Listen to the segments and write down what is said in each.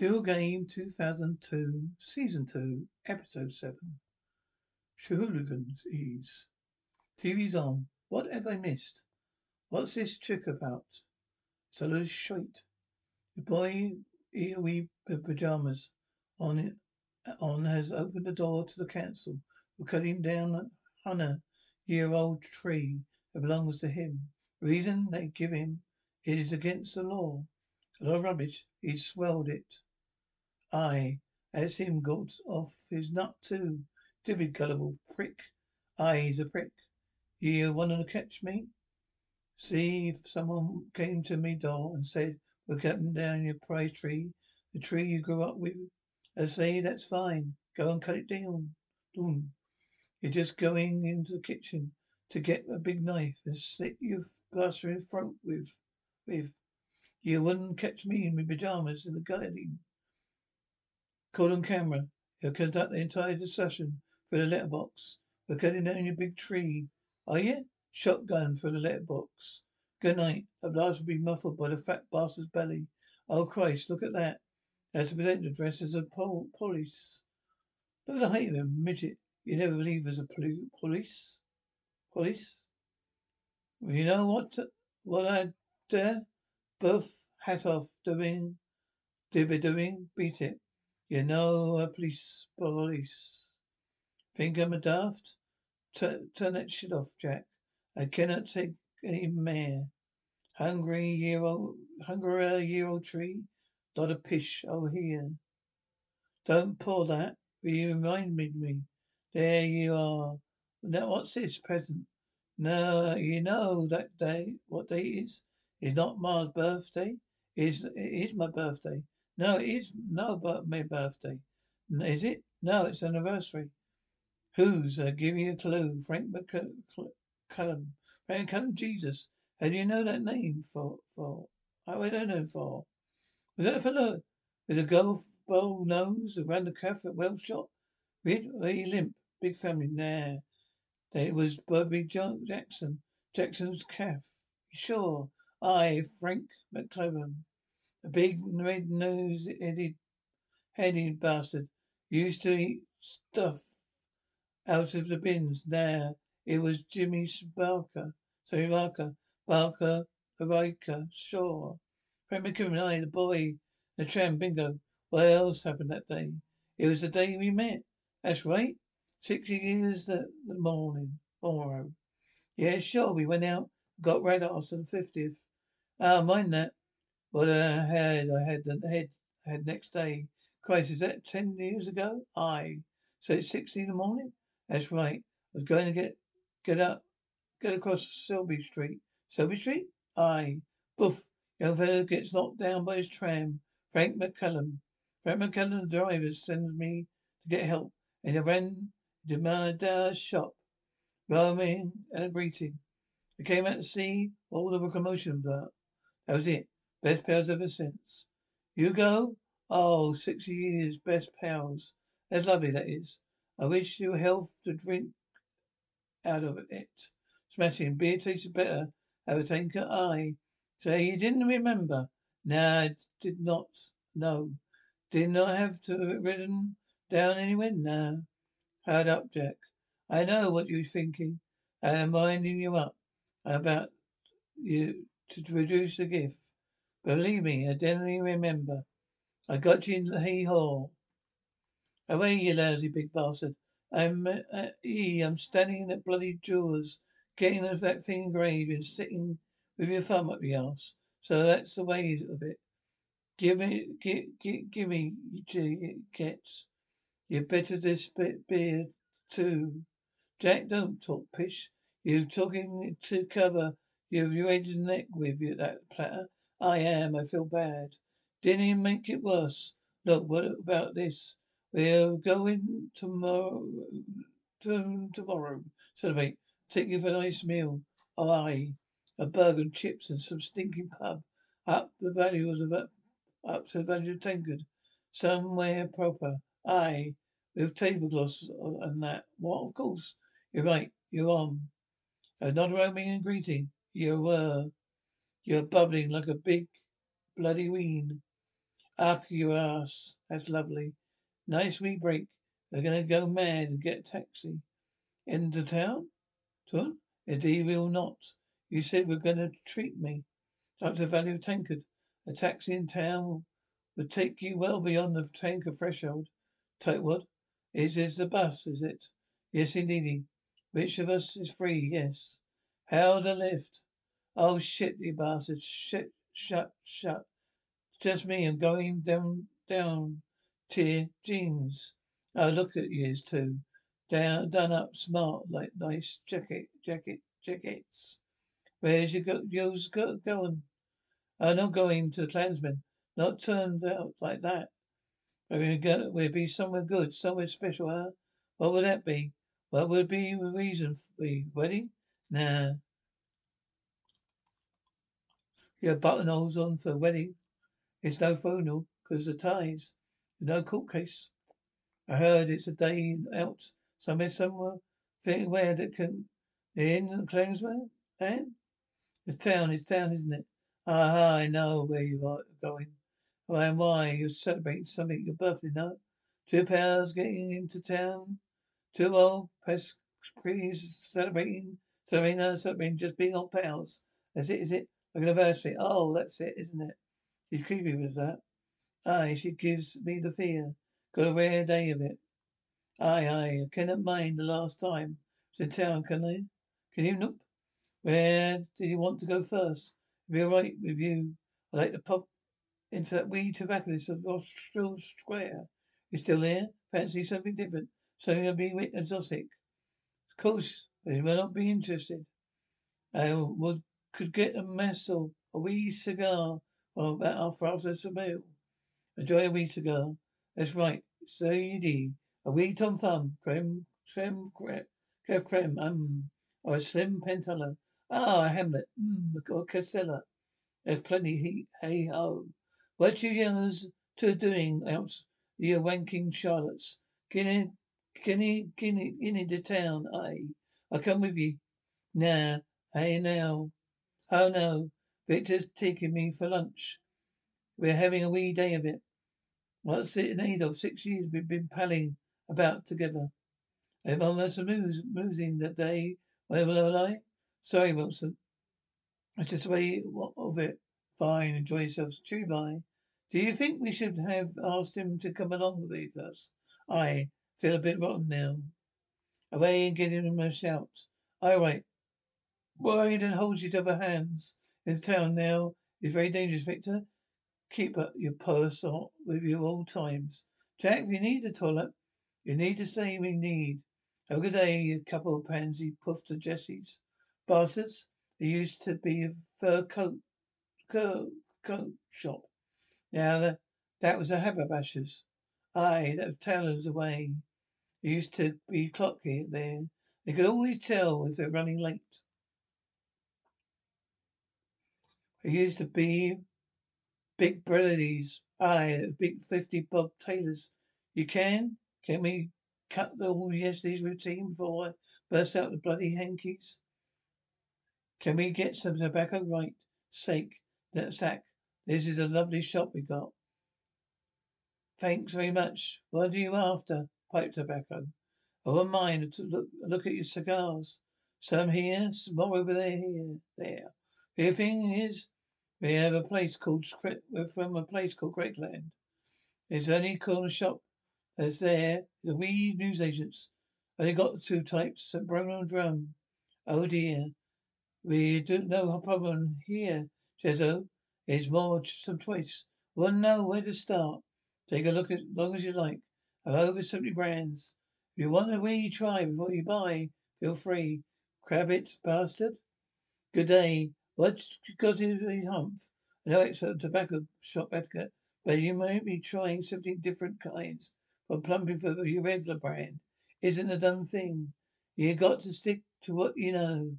Still Game 2002, Season 2, Episode 7. Shahooligans Ease. TV's on. What have I missed? What's this trick about? Little shite. The boy here we pajamas on it on has opened the door to the council for cutting down a hundred year old tree that belongs to him. The reason they give him it is against the law. A lot of rubbish. He swelled it. I, as him got off his nut too. Divvy gullible prick. I, he's a prick. You wanna catch me? See if someone came to me door and said, We're cutting down your prize tree, the tree you grew up with. I say that's fine. Go and cut it down. Doom. You're just going into the kitchen to get a big knife and slit your blustering throat with with. You wouldn't catch me in my pajamas in the garden. Call on camera. He'll conduct the entire discussion for the letterbox. We're cutting down your big tree. Are you? Shotgun for the letterbox. Good night. The blast will be muffled by the fat bastard's belly. Oh Christ, look at that. That's the presenter dressed as a pol- police. Look at the height of him, midget. You never believe there's a poli- police? Police? Well, you know what? What I dare? Buff, hat off, doing, dibby doing, beat it. You know a police, police. Think I'm a daft? T- turn that shit off, Jack. I cannot take any more. Hungry year old, hungry year old tree. Lot of pish over here. Don't pour that. You remind me. There you are. Now what's this present? No, you know that day. What day it is? It's not Ma's birthday. It's, it is my birthday. No, it is no but my birthday. Is it? No, it's anniversary. Who's? Uh, give a clue. Frank McCullum. Frank McCullum Jesus. How do you know that name for, for? I don't know for? Was that a fellow with a golf bowl nose around the calf at well shot? Really limp. Big family. Nah. It was Bobby Jackson. Jackson's calf. Sure. I, Frank McClellan. A big red nosed headed headed bastard. Used to eat stuff out of the bins. There it was Jimmy Barker. Sorry, Barker. Barker, Barker, sure. Frank and I, the boy, the tram, bingo. What else happened that day? It was the day we met. That's right. Six years the, the morning. Tomorrow. Yeah, sure. We went out, got red after the fiftieth. Ah, mind that. What uh, I had, I had the head, I had next day. Christ, is that ten years ago? Aye. So it's six in the morning? That's right. I was going to get, get up, get across Selby Street. Selby Street? Aye. Boof. Young fellow gets knocked down by his tram. Frank McCullum. Frank McCullum, the driver, sends me to get help. And I ran to dad's shop. Roaming and a greeting. I came out to see all the commotion about. That was it. Best pals ever since. You go? Oh, six years, best pals. That's lovely, that is. I wish you health to drink out of it. Smashing. Beer tastes better. Have a tanker. I. Say you didn't remember. Nah, I did not. No. Did not have to ridden down anywhere? Nah. Hard up, Jack. I know what you're thinking. I am winding you up about you to produce a gift. Believe me, I definitely remember. I got you in the hay hole. Away, you lousy big bastard. I'm, uh, I'm standing at bloody jewels, getting of that thing engraved and sitting with your thumb up the arse. So that's the way of it. Give me, give, give, give me, it gets. You better this bit beer too. Jack, don't talk pish. You talking to cover you've the neck with you, that platter. I am. I feel bad. Didn't even make it worse. Look, what about this? We're going tomorrow. To, tomorrow. Celebrate. Take you for a nice meal. Aye. A burger and chips and some stinking pub. Up the value of the up to the value of tankard. Somewhere proper. Aye. With tablecloths and that. What? Of course. You're right. You're on. Not a roaming greeting. You were. You're bubbling like a big bloody ween. Up your ass. That's lovely. Nice wee break. They're gonna go mad and get a taxi. Into town? Town? Indeed we will not. You said we're gonna treat me. Up to the value of tankard. A taxi in town would take you well beyond the tanker threshold. What? It is the bus, is it? Yes, indeedy. Which of us is free? Yes. How the lift? Oh shit, you bastard. Shit, shut, shut. Just me. I'm going down, down. Tier jeans. Oh, look at yours too. Down, done up smart, like nice jacket, jacket, jackets. Where's your go, yours go, going? Oh, I'm not going to the Clansman. Not turned out like that. We're going to we'd be somewhere good, somewhere special, huh? What would that be? What would be the reason for the wedding? Nah. You have buttonholes on for the wedding. It's no funeral, because the ties. There's no court case. I heard it's a day out somewhere, somewhere, thing where that can, in the Clansman, and? It's town, it's town, isn't it? Ah, I know where you are going. Why and why? You're celebrating something, your birthday, no? Two pals getting into town Two old pesquies celebrating, celebrating, celebrating, just being old pals. That's it, is it? An anniversary. Oh, that's it, isn't it? She's creepy with that. Aye, she gives me the fear. Got a rare day of it. Aye, aye, I cannot mind the last time. In town, can I? Can you? Nope. Where do you want to go first? If you're right with you, I'd like to pop into that wee tobacconist of Austral Square. You still there? Fancy something different? Something to be exotic. Of course, they may not be interested. I would, could get a mess or a wee cigar or about after after a meal. Enjoy a wee cigar. That's right. So you do. A wee tom thumb, creme, creme, creme, creme, creme, um, or a slim panatella. Ah, a Hamlet, mm, or Castella. There's plenty heat. Hey ho. What you youngers two doing out your wanking Charlottes? Getting Guinea, Guinea, Guinea to town, aye. I'll come with you. Nah, hey now. Oh no, Victor's taking me for lunch. We're having a wee day of it. What's it need of? Six years we've been palling about together. I'm almost amusing that day. Where will I? Sorry, Wilson. It's just the way of it. Fine, enjoy yourself. Chew bye. Do you think we should have asked him to come along with us? I Feel a bit rotten now. Away and get him a shout. All right. Wide and hold each other hands. In town now. is very dangerous, Victor. Keep up your purse with you all times. Jack, if you need the toilet, you need the same we need. Have a good day, you couple of pansy puffed to Jesse's. Bastards, there used to be a fur coat, coat, coat shop. Now that, that was a haberdasher's. Aye, that was Taylor's away. It used to be clocky there. They could always tell if they're running late. It used to be big Brady's. Aye, big fifty bob tailors. You can? Can we cut the, all yesterday's routine before I burst out the bloody hankies? Can we get some tobacco? Right. Sake. That sack. This is a lovely shop we got. Thanks very much. What are you after? pipe tobacco. Over mine to look, look at your cigars. Some here, some over there, here, there. The thing is, we have a place called, we're from a place called Craiglang. There's only corner shop that's there. The wee newsagents. Only got two types. A Bruno drum. Oh dear. We don't know a problem here, Jezzo. It's more some choice. Wanna know where to start? Take a look as long as you like. I've over seventy brands. If you want a wee try before you buy, feel free. Crabbit bastard. Good day. What you got in the humph? No expert tobacco shop etiquette, but you may be trying seventeen different kinds. From plumping for your regular brand. Isn't a done thing. You got to stick to what you know.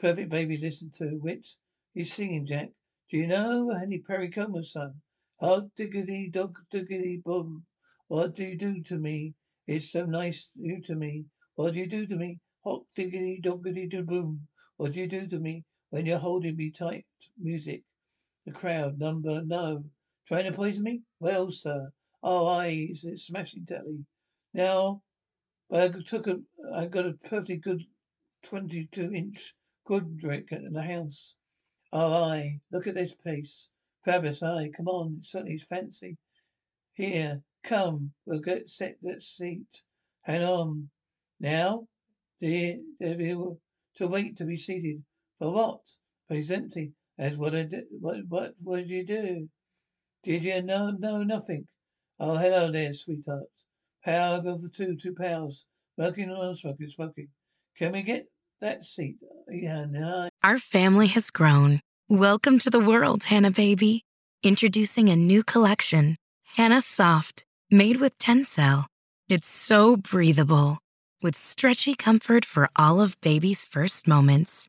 Perfect baby, listen to Wit. He's singing, Jack. Do you know any Perry Como's son? Hot diggity dog diggity boom. What do you do to me? It's so nice you to me. What do you do to me? Hot diggity doggity do boom. What do you do to me when you're holding me tight? Music. The crowd number no. Trying to poison me? Well, sir. Oh, I, it's smashing telly. Now, but I took a, I got a perfectly good 22 inch Good drink in the house. Oh, aye. Look at this piece. Fabulous, aye. Come on. It certainly is fancy. Here. Come. We'll get set that seat. Hang on. Now? Dear, you to wait to be seated. For what? Presently. As what I did. What, what, what did you do? Did you know, know nothing? Oh, hello there, sweetheart. Power, go for two, two pounds. Smoking or smoking, smoking. Can we get that seat. Yeah, no. Our family has grown. Welcome to the world, Hannah baby. Introducing a new collection, Hannah Soft, made with Tencel. It's so breathable, with stretchy comfort for all of baby's first moments.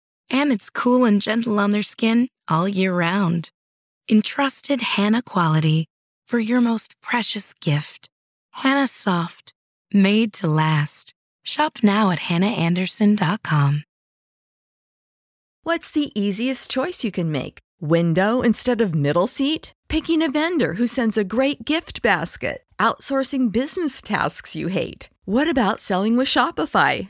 And it's cool and gentle on their skin all year round. Entrusted Hannah quality for your most precious gift. Hannah Soft, made to last. Shop now at hannahanderson.com. What's the easiest choice you can make? Window instead of middle seat? Picking a vendor who sends a great gift basket? Outsourcing business tasks you hate? What about selling with Shopify?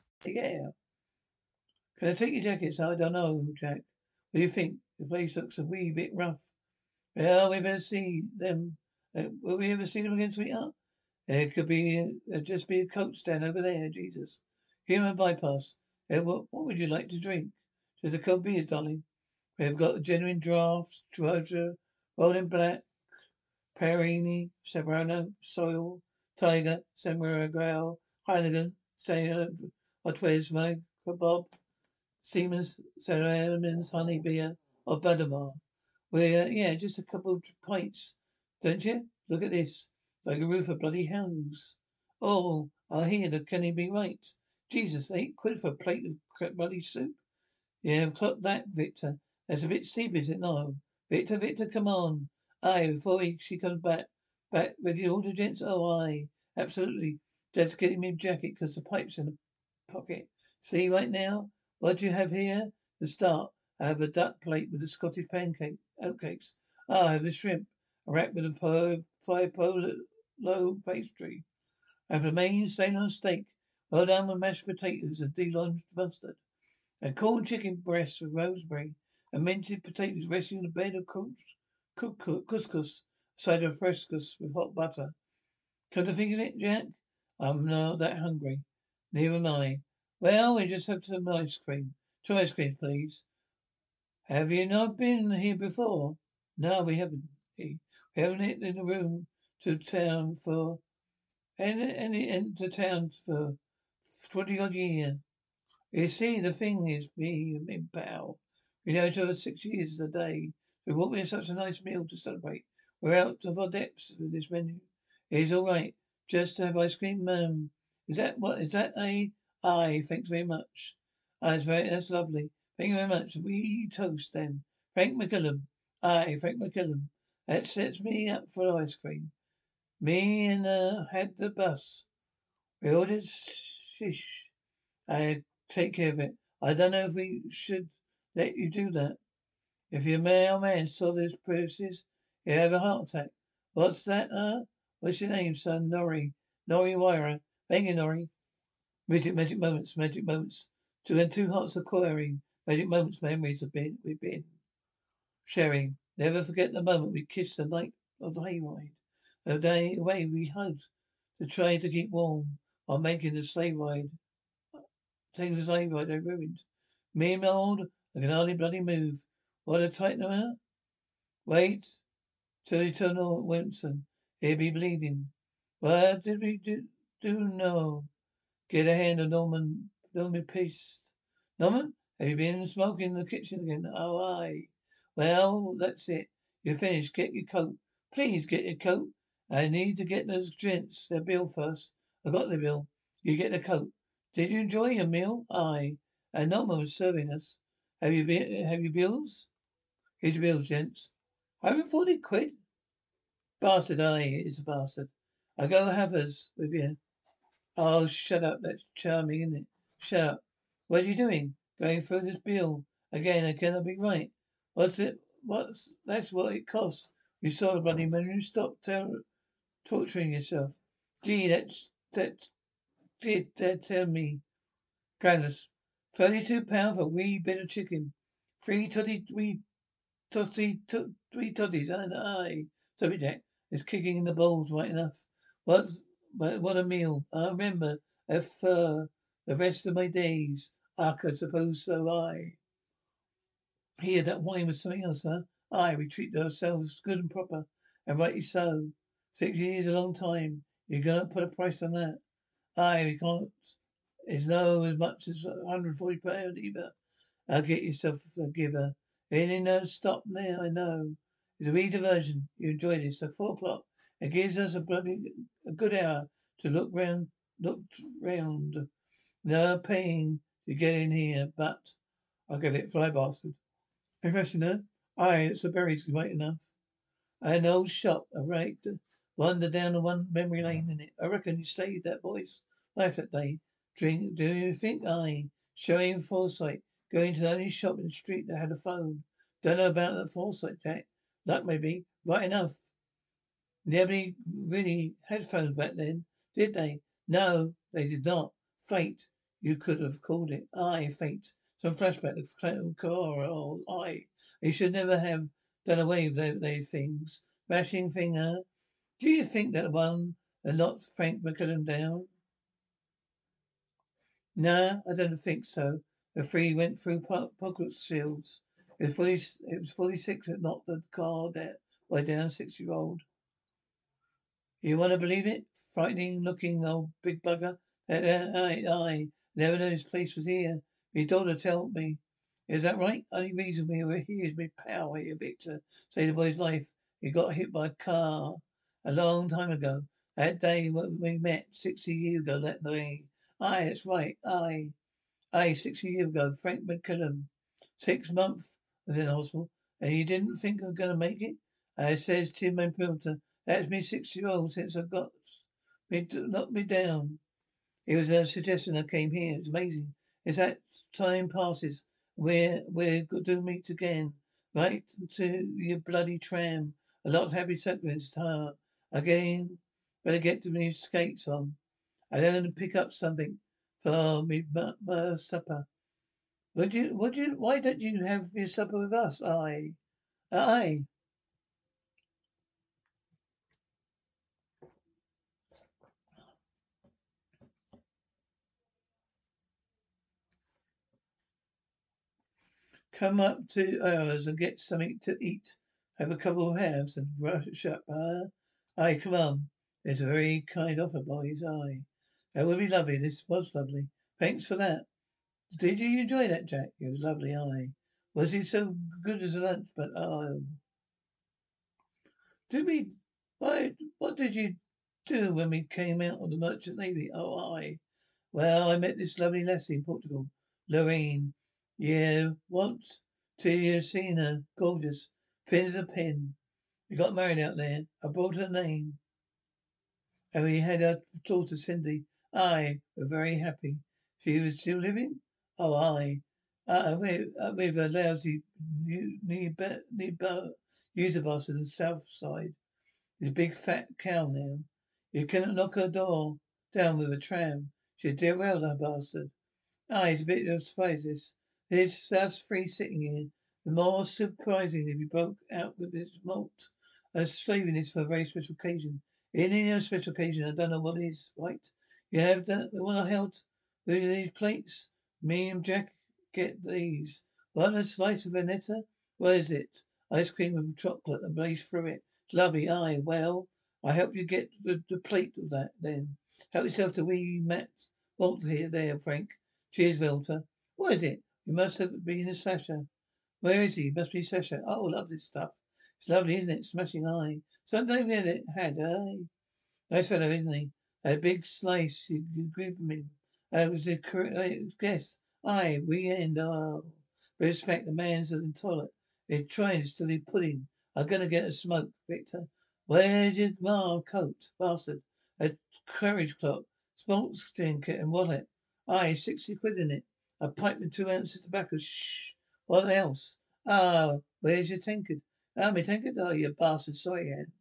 Yeah. Can I take your jackets? I don't know, Jack. What do you think? The place looks a wee bit rough. Well, we better see them. Uh, will we ever see them again, sweetheart? There could be, uh, just be a coat stand over there, Jesus. Human bypass. Uh, what, what would you like to drink? Just a cold beers, darling. We have got the genuine draft, Georgia, Rolling Black, Perini, Soprano, Soil, Tiger, Samurai Grail, Heineken, Stay Otway's Mag, Bob, Siemens, Ceramins, Honey Beer, or Badamar. We're, uh, yeah, just a couple of pints, don't you? Look at this. Like a roof of bloody hounds. Oh, I hear that can he be right? Jesus, eight quid for a plate of bloody soup? Yeah, clock that, Victor. That's a bit steep, is it no? Victor, Victor, come on. Aye, before he, she comes back. Back with the order, gents? Oh, aye. Absolutely. Dad's getting me a jacket because the pipe's in the pocket. See right now? What do you have here? The start. I have a duck plate with a Scottish pancake, oatcakes. Ah, I have the shrimp. A wrap with a po- five polo pastry. I have a main stain on steak. Well done with mashed potatoes and Dijon mustard. And corn chicken breast with rosemary. And minted potatoes resting on a bed of cooked couscous, side of frescus with hot butter. Come to think of it, Jack, I'm not that hungry. Neither am I. Well, we just have some ice cream. Two ice creams, please. Have you not been here before? No, we haven't. We haven't hit in the room to town for any any into town for twenty odd year. You see, the thing is, me and me pal, we know each other six years a day. We brought me such a nice meal to celebrate. We're out of our depths with this menu. It's all right. Just to have ice cream, ma'am. Is that what? Is that a? Aye. Thanks very much. Ah, that's very. That's lovely. Thank you very much. We toast then. Frank McGillum. Aye, Frank McGillum. That sets me up for ice cream. Me and uh had the bus. We ordered shish. I take care of it. I don't know if we should let you do that. If your mailman saw this process, he'd have a heart attack. What's that, uh? What's your name, son? Norrie. Norrie Wire. You, Norrie. Magic, magic moments, magic moments. Two and two hearts acquiring. Magic moments, memories have been, we've been sharing. Never forget the moment we kissed the night of the hayride. The day away we hugged to try to keep warm while making the sleigh ride Taking the sleigh ride I ruined. Me and my old, I can hardly bloody move. What a tight now. Wait till on Winston. He'll be bleeding. What did we do, do no? Get a hand of Norman, Norman Paste. Norman, have you been smoking in the kitchen again? Oh, aye. Well, that's it. You're finished. Get your coat. Please get your coat. I need to get those gents their bill first. I got the bill. You get the coat. Did you enjoy your meal? Aye. And Norman was serving us. Have you been, have you bills? Here's your bills, gents. Hundred forty quid? Bastard, aye, it's a bastard. I go have us with you. Oh, shut up. That's charming, isn't it? Shut up. What are you doing? Going through this bill. Again, I cannot be right. What's it? What's, that's what it costs. You saw the bloody menu. Stop ter- torturing yourself. Gee, that's, that did that tell me. Grandis. Thirty-two pounds for a wee bit of chicken. Three toddy, wee toddy, to, three toddies, and I. Jack. It's kicking in the balls right enough. What, what a meal. I remember if fur uh, the rest of my days. I could suppose so, I. Here, that wine was something else, huh? Aye, we treated ourselves good and proper, and rightly so. Six years is a long time. You're gonna put a price on that. Aye, we can't. It's no as much as a hundred and forty pound either. I'll get yourself a giver. Ain't no stop there, I know. It's a wee diversion. You enjoy this. At four o'clock, it gives us a bloody a good hour to look round, look round. No paying to get in here, but I'll get it, fly bastard. Professional? Aye, it's the berries right enough. An old shop, a right wander down the one memory lane in it. I reckon you saved that boy's life that day. Drink, do you think? Aye, showing foresight. Going to the only shop in the street that had a phone. Don't know about that foresight, Jack. Luck maybe. Right enough. Nobody really had phones back then, did they? No, they did not. Fate, you could have called it. Aye, fate. Some flashback of car. Oh, aye. Oh, they should never have done away with those things. Bashing huh? Do you think that one and not Frank McKillum down? No, I don't think so. The three went through pocket shields. It was fully, it was fully six that knocked the car down, by down six year old. You want to believe it? Frightening looking old big bugger. Uh, uh, aye, aye. Never knew his place was here. My daughter told me. Is that right? Only reason we were here is my pal here, Victor. Saved the boy's life. He got hit by a car a long time ago. That day when we met, sixty years ago that day. Aye, that's right. Aye. Aye, sixty years ago, Frank McKillum. Six months was in hospital, and you didn't think I was going to make it? I says to my that's me six year old since I got me, knocked me down. It was a suggestion I came here. It's amazing. As that time passes, we're, we're to meet again. Right to your bloody tram. A lot happy seconds time. Again, better get to me skates on. I then pick up something for me my supper. Would you, would you, why don't you have your supper with us? Aye. Aye. Come up to ours and get something to eat. Have a couple of halves and rush up? Ah, aye, come on. It's a very kind offer, boys. Aye. That would be lovely. This was lovely. Thanks for that. Did you enjoy that, Jack? It was lovely, aye. Was it so good as a lunch? But oh, did we? Why? What did you do when we came out of the Merchant Navy? Oh, I. Well, I met this lovely lassie in Portugal, Lorraine. Yeah, once Two years seen her, gorgeous, thin as a pin. We got married out there. I brought her name. And we had our daughter Cindy. I were very happy. She was still living? Oh, I. Uh, with, uh, with a lousy new, new, new, user bus on the south side. She's a big fat cow now. You cannot knock her door down with a tram. She'd well, that bastard. Ah, he's a bit of surprise, this. Us three sitting here. The more surprising if you broke out with this malt. I was saving this for a very special occasion. In any special occasion, I don't know what is, right? You have the, the one I held these plates? Me and Jack get these. Want a slice of Viennetta? What is it? Ice cream with chocolate and blaze through it. Lovely. Aye, well, I help you get the, the plate of that then. Help yourself to wee Matt Walter here, there, Frank. Cheers, Walter. What is it? You must have been a slasher. Where is he? he must be Sasha. Oh, love this stuff. It's lovely, isn't it? Smashing eye. Something we had it had, eh? Nice fellow, isn't he? A big slice you, you give me. Uh, was a correct guess. Aye, we end. Oh, respect the man's in the toilet. They're trying to steal his pudding. I'm gonna get a smoke, Victor. Where's your ma coat, bastard? A carriage clock, sports trinket and wallet. Aye, sixty quid in it. A pipe with two ounces of tobacco. Shh. What else? Ah, where's your tankard? Ah, my tankard? Oh, you bastard. Sorry, Ann.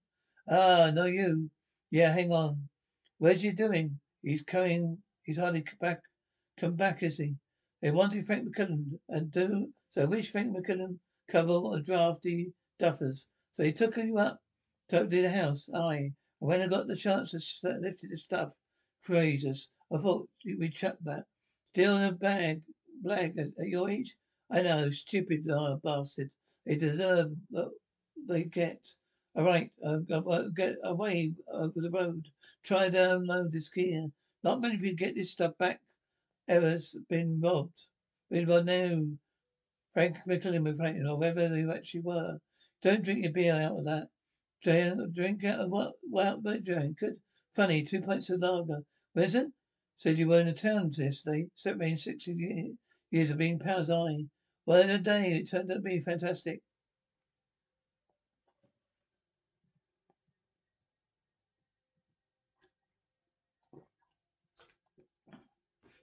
Ah, no you. Yeah, hang on. Where's you doing? He's coming. He's hardly back. Come back, is he? They wanted Frank McKinnon and do so. Wish Frank McKinnon cover a drafty duffers. So he took you up to the house. Aye. And when I got the chance to lift the stuff, freezers, I thought we'd chuck that. Still in a bag, bag at, your age? I know, stupid uh, bastard. They deserve what they get. All right, uh, uh, get away over the road. Try to unload this gear. Not many people get this stuff back ever's been robbed. Been robbed now. Frank with Franklin, or whether they actually were. Don't drink your beer out of that. Drink out of what? Well, but drink it. Funny, two pints of lager. Where's it? Said you were in the town yesterday. Celebrating sixty years, years of being Powers Eye. Well, in a day, it turned out to be fantastic.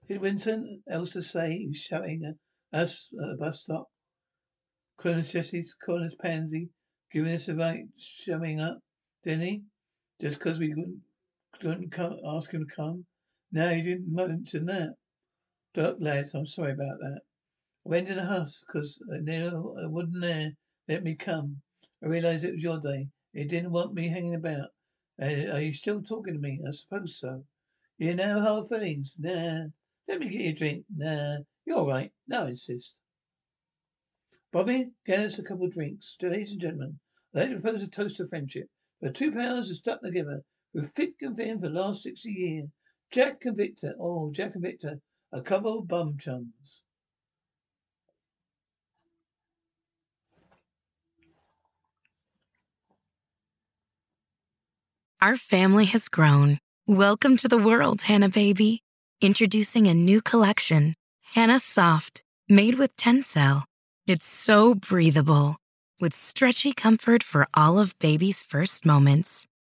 Did Winston else say he was shouting us at the bus stop? Colonel Jesse's, Colonel Pansy, giving us a right showing up, didn't he? Just because we couldn't, couldn't come, ask him to come? No, he didn't mention that. Dirk, lads, I'm sorry about that. I went in the house because I wouldn't there let me come. I realized it was your day. He didn't want me hanging about. Uh, are you still talking to me? I suppose so. You know hard feelings? Nah. Let me get you a drink. Nah, you're all right. No, I insist. Bobby, get us a couple of drinks. Ladies and gentlemen, I'd like to propose a toast to friendship. For two pounds are stuck together. We're fit and thin for the last sixty years. Jack and Victor. Oh, Jack and Victor. A couple of bum chums. Our family has grown. Welcome to the world, Hannah baby. Introducing a new collection, Hannah Soft, made with Tencel. It's so breathable, with stretchy comfort for all of baby's first moments.